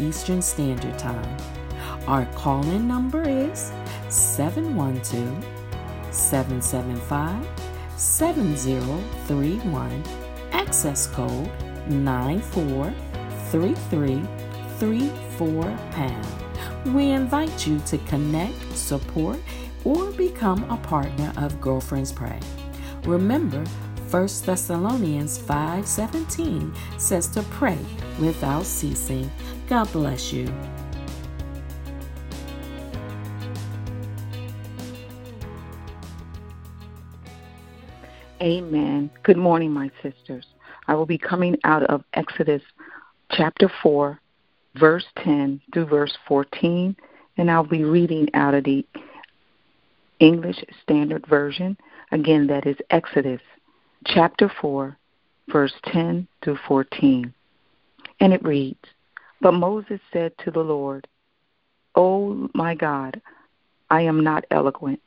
Eastern Standard Time. Our call in number is 712 775 7031, access code 943334 pound. We invite you to connect, support, or become a partner of Girlfriends Pray. Remember, 1 Thessalonians 5:17 says to pray without ceasing. God bless you. Amen. Good morning, my sisters. I will be coming out of Exodus chapter 4, verse 10 through verse 14, and I'll be reading out of the English Standard Version. Again, that is Exodus chapter 4, verse 10 through 14. And it reads But Moses said to the Lord, O my God, I am not eloquent,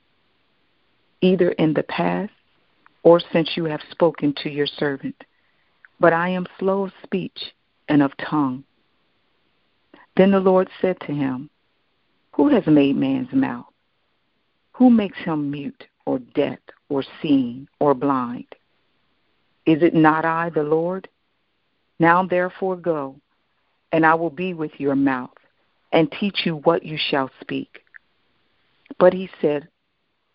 either in the past or since you have spoken to your servant, but I am slow of speech and of tongue. Then the Lord said to him, Who has made man's mouth? Who makes him mute or deaf or seeing or blind? Is it not I, the Lord? Now therefore go, and I will be with your mouth, and teach you what you shall speak. But he said,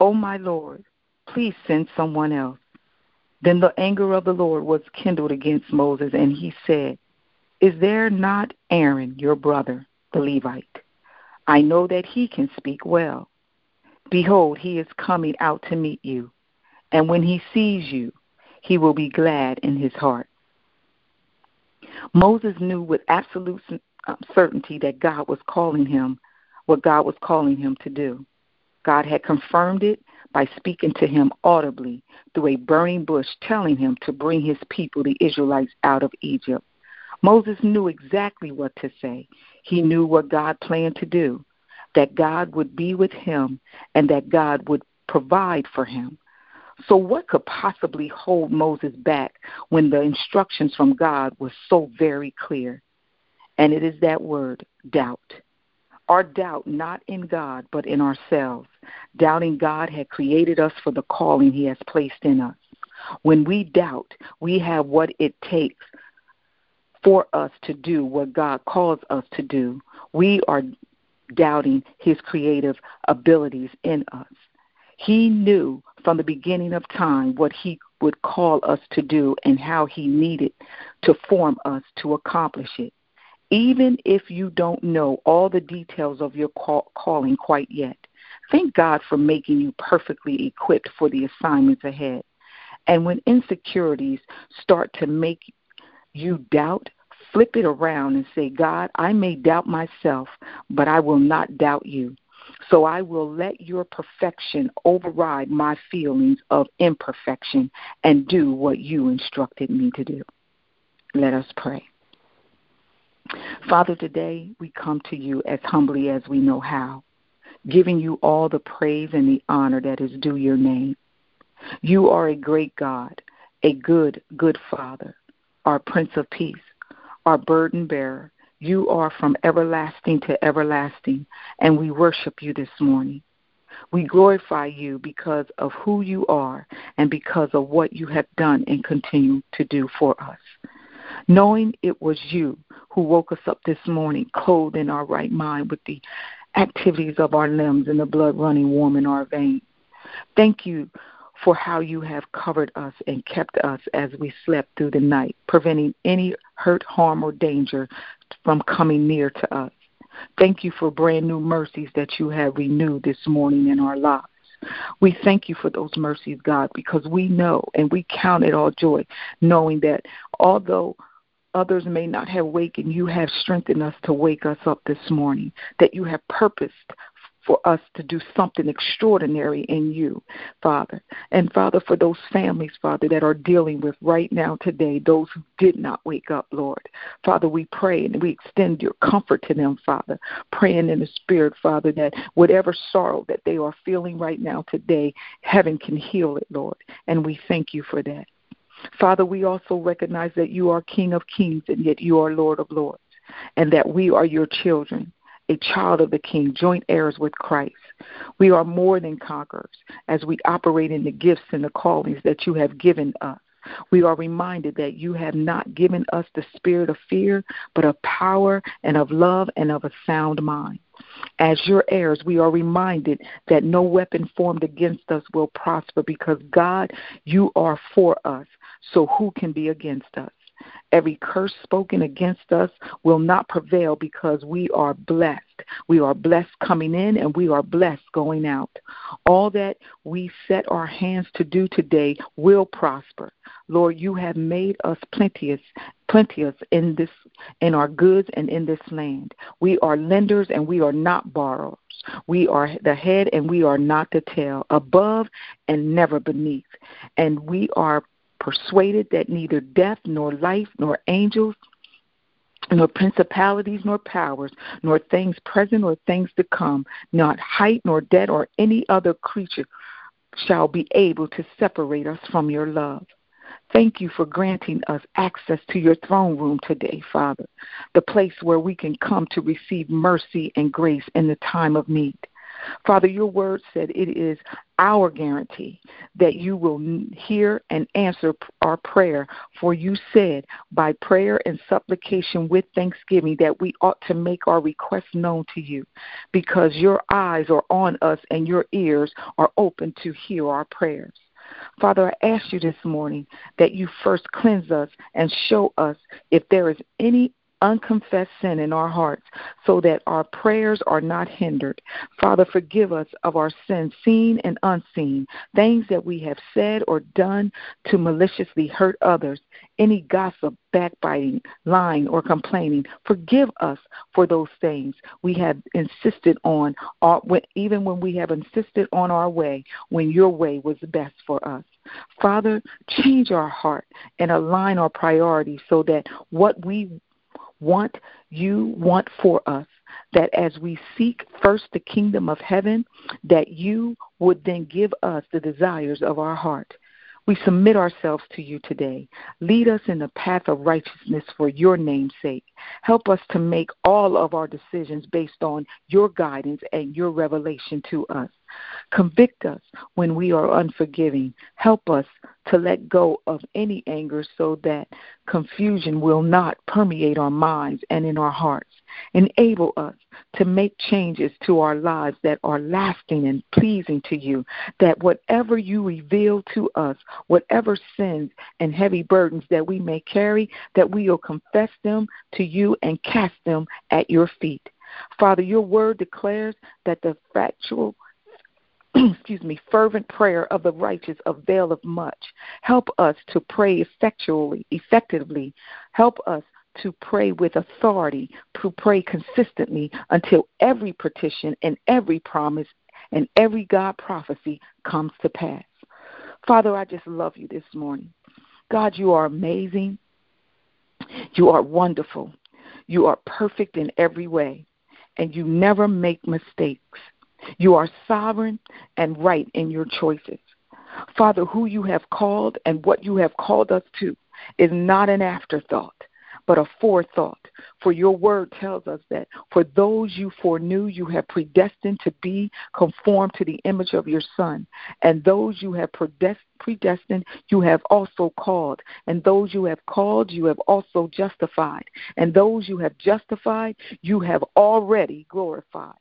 O my Lord, please send someone else. Then the anger of the Lord was kindled against Moses, and he said, Is there not Aaron, your brother, the Levite? I know that he can speak well. Behold, he is coming out to meet you, and when he sees you, he will be glad in his heart. Moses knew with absolute uh, certainty that God was calling him what God was calling him to do. God had confirmed it by speaking to him audibly through a burning bush, telling him to bring his people, the Israelites, out of Egypt. Moses knew exactly what to say. He knew what God planned to do, that God would be with him, and that God would provide for him. So, what could possibly hold Moses back when the instructions from God were so very clear? And it is that word, doubt. Our doubt not in God, but in ourselves. Doubting God had created us for the calling He has placed in us. When we doubt, we have what it takes for us to do what God calls us to do. We are doubting His creative abilities in us. He knew from the beginning of time what He would call us to do and how He needed to form us to accomplish it. Even if you don't know all the details of your call, calling quite yet, thank God for making you perfectly equipped for the assignments ahead. And when insecurities start to make you doubt, flip it around and say, God, I may doubt myself, but I will not doubt you. So I will let your perfection override my feelings of imperfection and do what you instructed me to do. Let us pray. Father, today we come to you as humbly as we know how, giving you all the praise and the honor that is due your name. You are a great God, a good, good Father, our Prince of Peace, our burden bearer, you are from everlasting to everlasting, and we worship you this morning. We glorify you because of who you are and because of what you have done and continue to do for us. Knowing it was you who woke us up this morning, clothed in our right mind with the activities of our limbs and the blood running warm in our veins. Thank you for how you have covered us and kept us as we slept through the night, preventing any hurt, harm, or danger from coming near to us. Thank you for brand new mercies that you have renewed this morning in our lives. We thank you for those mercies, God, because we know and we count it all joy, knowing that although others may not have wakened, you have strengthened us to wake us up this morning, that you have purposed for us to do something extraordinary in you, Father. And Father, for those families, Father, that are dealing with right now today, those who did not wake up, Lord. Father, we pray and we extend your comfort to them, Father, praying in the Spirit, Father, that whatever sorrow that they are feeling right now today, heaven can heal it, Lord. And we thank you for that. Father, we also recognize that you are King of kings and yet you are Lord of lords, and that we are your children a child of the King, joint heirs with Christ. We are more than conquerors as we operate in the gifts and the callings that you have given us. We are reminded that you have not given us the spirit of fear, but of power and of love and of a sound mind. As your heirs, we are reminded that no weapon formed against us will prosper because, God, you are for us. So who can be against us? Every curse spoken against us will not prevail because we are blessed. We are blessed coming in and we are blessed going out. All that we set our hands to do today will prosper. Lord, you have made us plenteous, plenteous in this in our goods and in this land. We are lenders and we are not borrowers. We are the head and we are not the tail, above and never beneath. And we are persuaded that neither death, nor life, nor angels, nor principalities, nor powers, nor things present or things to come, not height, nor depth, or any other creature shall be able to separate us from your love. Thank you for granting us access to your throne room today, Father, the place where we can come to receive mercy and grace in the time of need. Father, your word said it is our guarantee that you will hear and answer our prayer. For you said, by prayer and supplication with thanksgiving, that we ought to make our requests known to you, because your eyes are on us and your ears are open to hear our prayers. Father, I ask you this morning that you first cleanse us and show us if there is any unconfessed sin in our hearts so that our prayers are not hindered. Father, forgive us of our sins, seen and unseen, things that we have said or done to maliciously hurt others, any gossip, backbiting, lying, or complaining. Forgive us for those things we have insisted on, uh, even when we have insisted on our way when your way was best for us. Father, change our heart and align our priorities so that what we want you want for us that as we seek first the kingdom of heaven that you would then give us the desires of our heart we submit ourselves to you today. Lead us in the path of righteousness for your name's sake. Help us to make all of our decisions based on your guidance and your revelation to us. Convict us when we are unforgiving. Help us to let go of any anger so that confusion will not permeate our minds and in our hearts. Enable us to make changes to our lives that are lasting and pleasing to you, that whatever you reveal to us, whatever sins and heavy burdens that we may carry, that we will confess them to you and cast them at your feet. Father, your word declares that the factual excuse me, fervent prayer of the righteous availeth much. Help us to pray effectually, effectively. Help us to pray with authority, to pray consistently until every petition and every promise and every God prophecy comes to pass. Father, I just love you this morning. God, you are amazing. You are wonderful. You are perfect in every way, and you never make mistakes. You are sovereign and right in your choices. Father, who you have called and what you have called us to is not an afterthought but a forethought. For your word tells us that for those you foreknew, you have predestined to be conformed to the image of your Son. And those you have predestined, you have also called. And those you have called, you have also justified. And those you have justified, you have already glorified.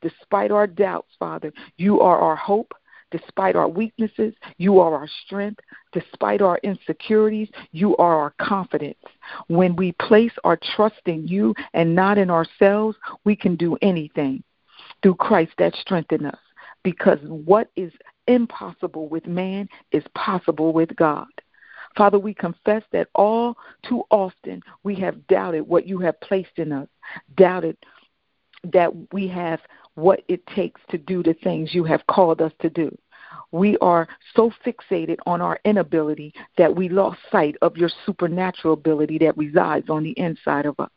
Despite our doubts, Father, you are our hope Despite our weaknesses, you are our strength. Despite our insecurities, you are our confidence. When we place our trust in you and not in ourselves, we can do anything through Christ that strengthens us. Because what is impossible with man is possible with God. Father, we confess that all too often we have doubted what you have placed in us, doubted that we have what it takes to do the things you have called us to do. We are so fixated on our inability that we lost sight of your supernatural ability that resides on the inside of us.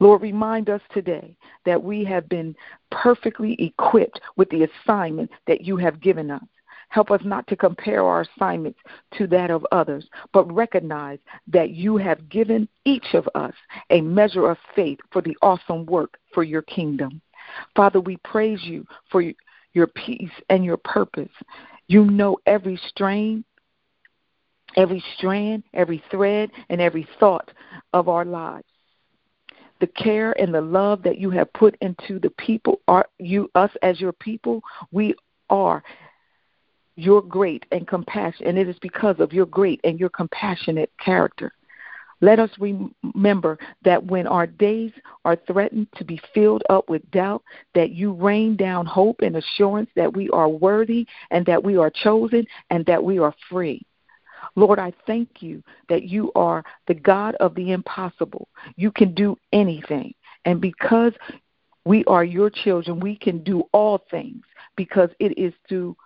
Lord, remind us today that we have been perfectly equipped with the assignment that you have given us. Help us not to compare our assignments to that of others, but recognize that you have given each of us a measure of faith for the awesome work for your kingdom. Father, we praise you for your peace and your purpose. You know every strain, every strand, every thread, and every thought of our lives the care and the love that you have put into the people are you us as your people we are your great and compassion and it is because of your great and your compassionate character let us remember that when our days are threatened to be filled up with doubt, that you rain down hope and assurance that we are worthy and that we are chosen and that we are free. Lord, I thank you that you are the God of the impossible. You can do anything. And because we are your children, we can do all things because it is through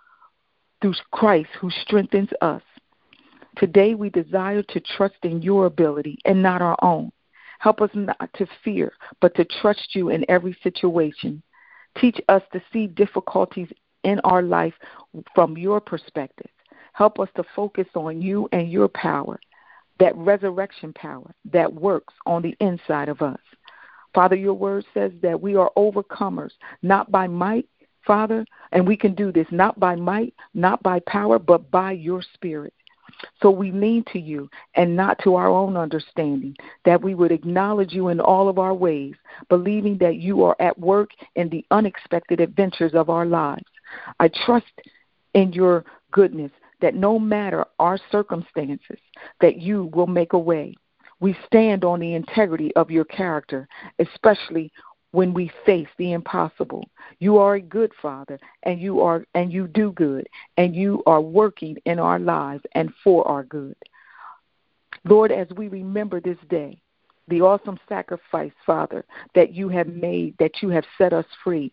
through Christ who strengthens us. Today we desire to trust in your ability and not our own. Help us not to fear, but to trust you in every situation. Teach us to see difficulties in our life from your perspective. Help us to focus on you and your power, that resurrection power that works on the inside of us. Father, your word says that we are overcomers, not by might, Father, and we can do this not by might, not by power, but by your spirit. So we lean to you and not to our own understanding, that we would acknowledge you in all of our ways, believing that you are at work in the unexpected adventures of our lives. I trust in your goodness that no matter our circumstances, that you will make a way. We stand on the integrity of your character, especially when we face the impossible. You are a good father and you are and you do good and you are working in our lives and for our good. Lord, as we remember this day, the awesome sacrifice, Father, that you have made, that you have set us free,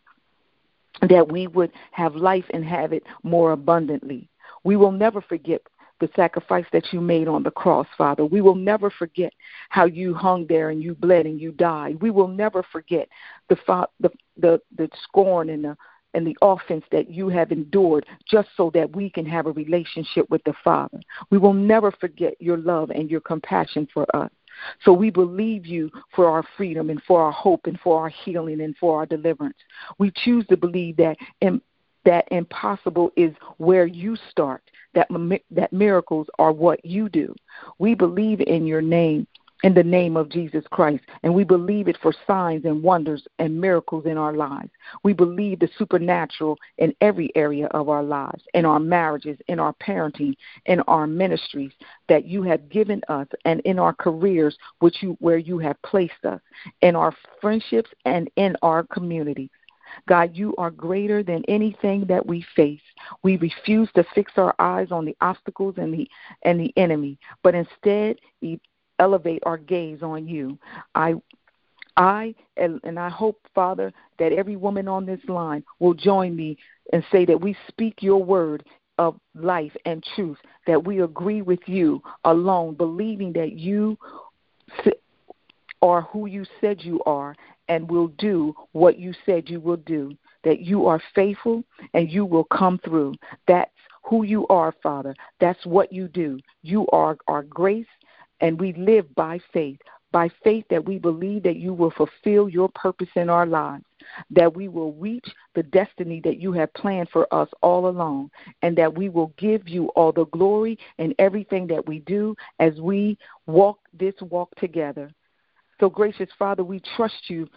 that we would have life and have it more abundantly. We will never forget the sacrifice that you made on the cross, Father. We will never forget how you hung there and you bled and you died. We will never forget the the the, the scorn and the and the offense that you have endured just so that we can have a relationship with the Father. We will never forget your love and your compassion for us. So we believe you for our freedom and for our hope and for our healing and for our deliverance. We choose to believe that in, that impossible is where you start, that, that miracles are what you do. We believe in your name, in the name of Jesus Christ, and we believe it for signs and wonders and miracles in our lives. We believe the supernatural in every area of our lives, in our marriages, in our parenting, in our ministries that you have given us, and in our careers which you, where you have placed us, in our friendships and in our community. God, you are greater than anything that we face. We refuse to fix our eyes on the obstacles and the and the enemy, but instead elevate our gaze on you. I I and I hope, Father, that every woman on this line will join me and say that we speak your word of life and truth, that we agree with you alone, believing that you are who you said you are and will do what you said you will do, that you are faithful and you will come through. That's who you are, Father. That's what you do. You are our grace, and we live by faith. By faith, that we believe that you will fulfill your purpose in our lives, that we will reach the destiny that you have planned for us all along, and that we will give you all the glory in everything that we do as we walk this walk together. So, gracious Father, we trust you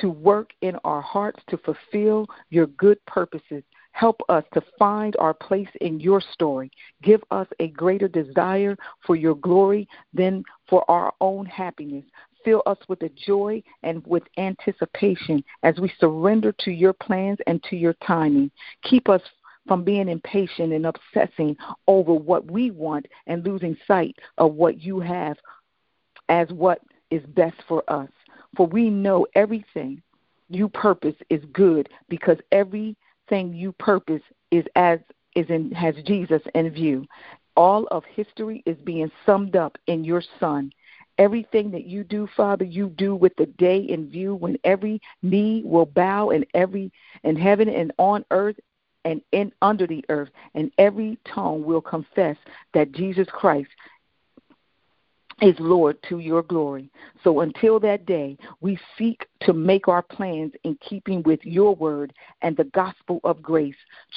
to work in our hearts to fulfill your good purposes. Help us to find our place in your story. Give us a greater desire for your glory than for our own happiness. Fill us with a joy and with anticipation as we surrender to your plans and to your timing. Keep us from being impatient and obsessing over what we want and losing sight of what you have as what is best for us. For we know everything you purpose is good because everything you purpose is as is in has Jesus in view. All of history is being summed up in your son. Everything that you do, Father, you do with the day in view when every knee will bow and every in heaven and on earth and in under the earth, and every tongue will confess that Jesus Christ is Lord to your glory. So until that day, we seek to make our plans in keeping with your word and the gospel of grace,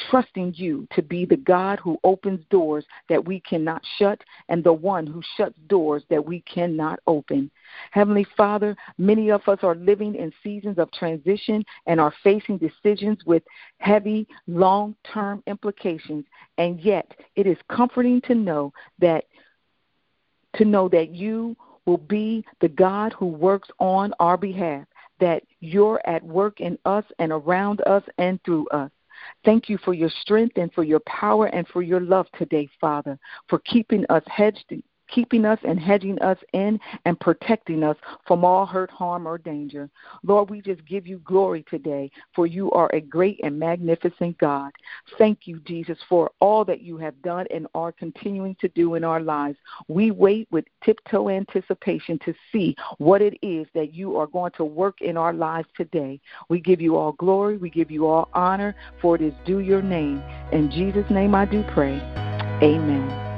trusting you to be the God who opens doors that we cannot shut and the one who shuts doors that we cannot open. Heavenly Father, many of us are living in seasons of transition and are facing decisions with heavy, long term implications, and yet it is comforting to know that to know that you will be the God who works on our behalf, that you're at work in us and around us and through us. Thank you for your strength and for your power and for your love today, Father, for keeping us hedged keeping us and hedging us in and protecting us from all hurt, harm, or danger. Lord, we just give you glory today, for you are a great and magnificent God. Thank you, Jesus, for all that you have done and are continuing to do in our lives. We wait with tiptoe anticipation to see what it is that you are going to work in our lives today. We give you all glory, we give you all honor, for it is due your name. In Jesus' name I do pray. Amen.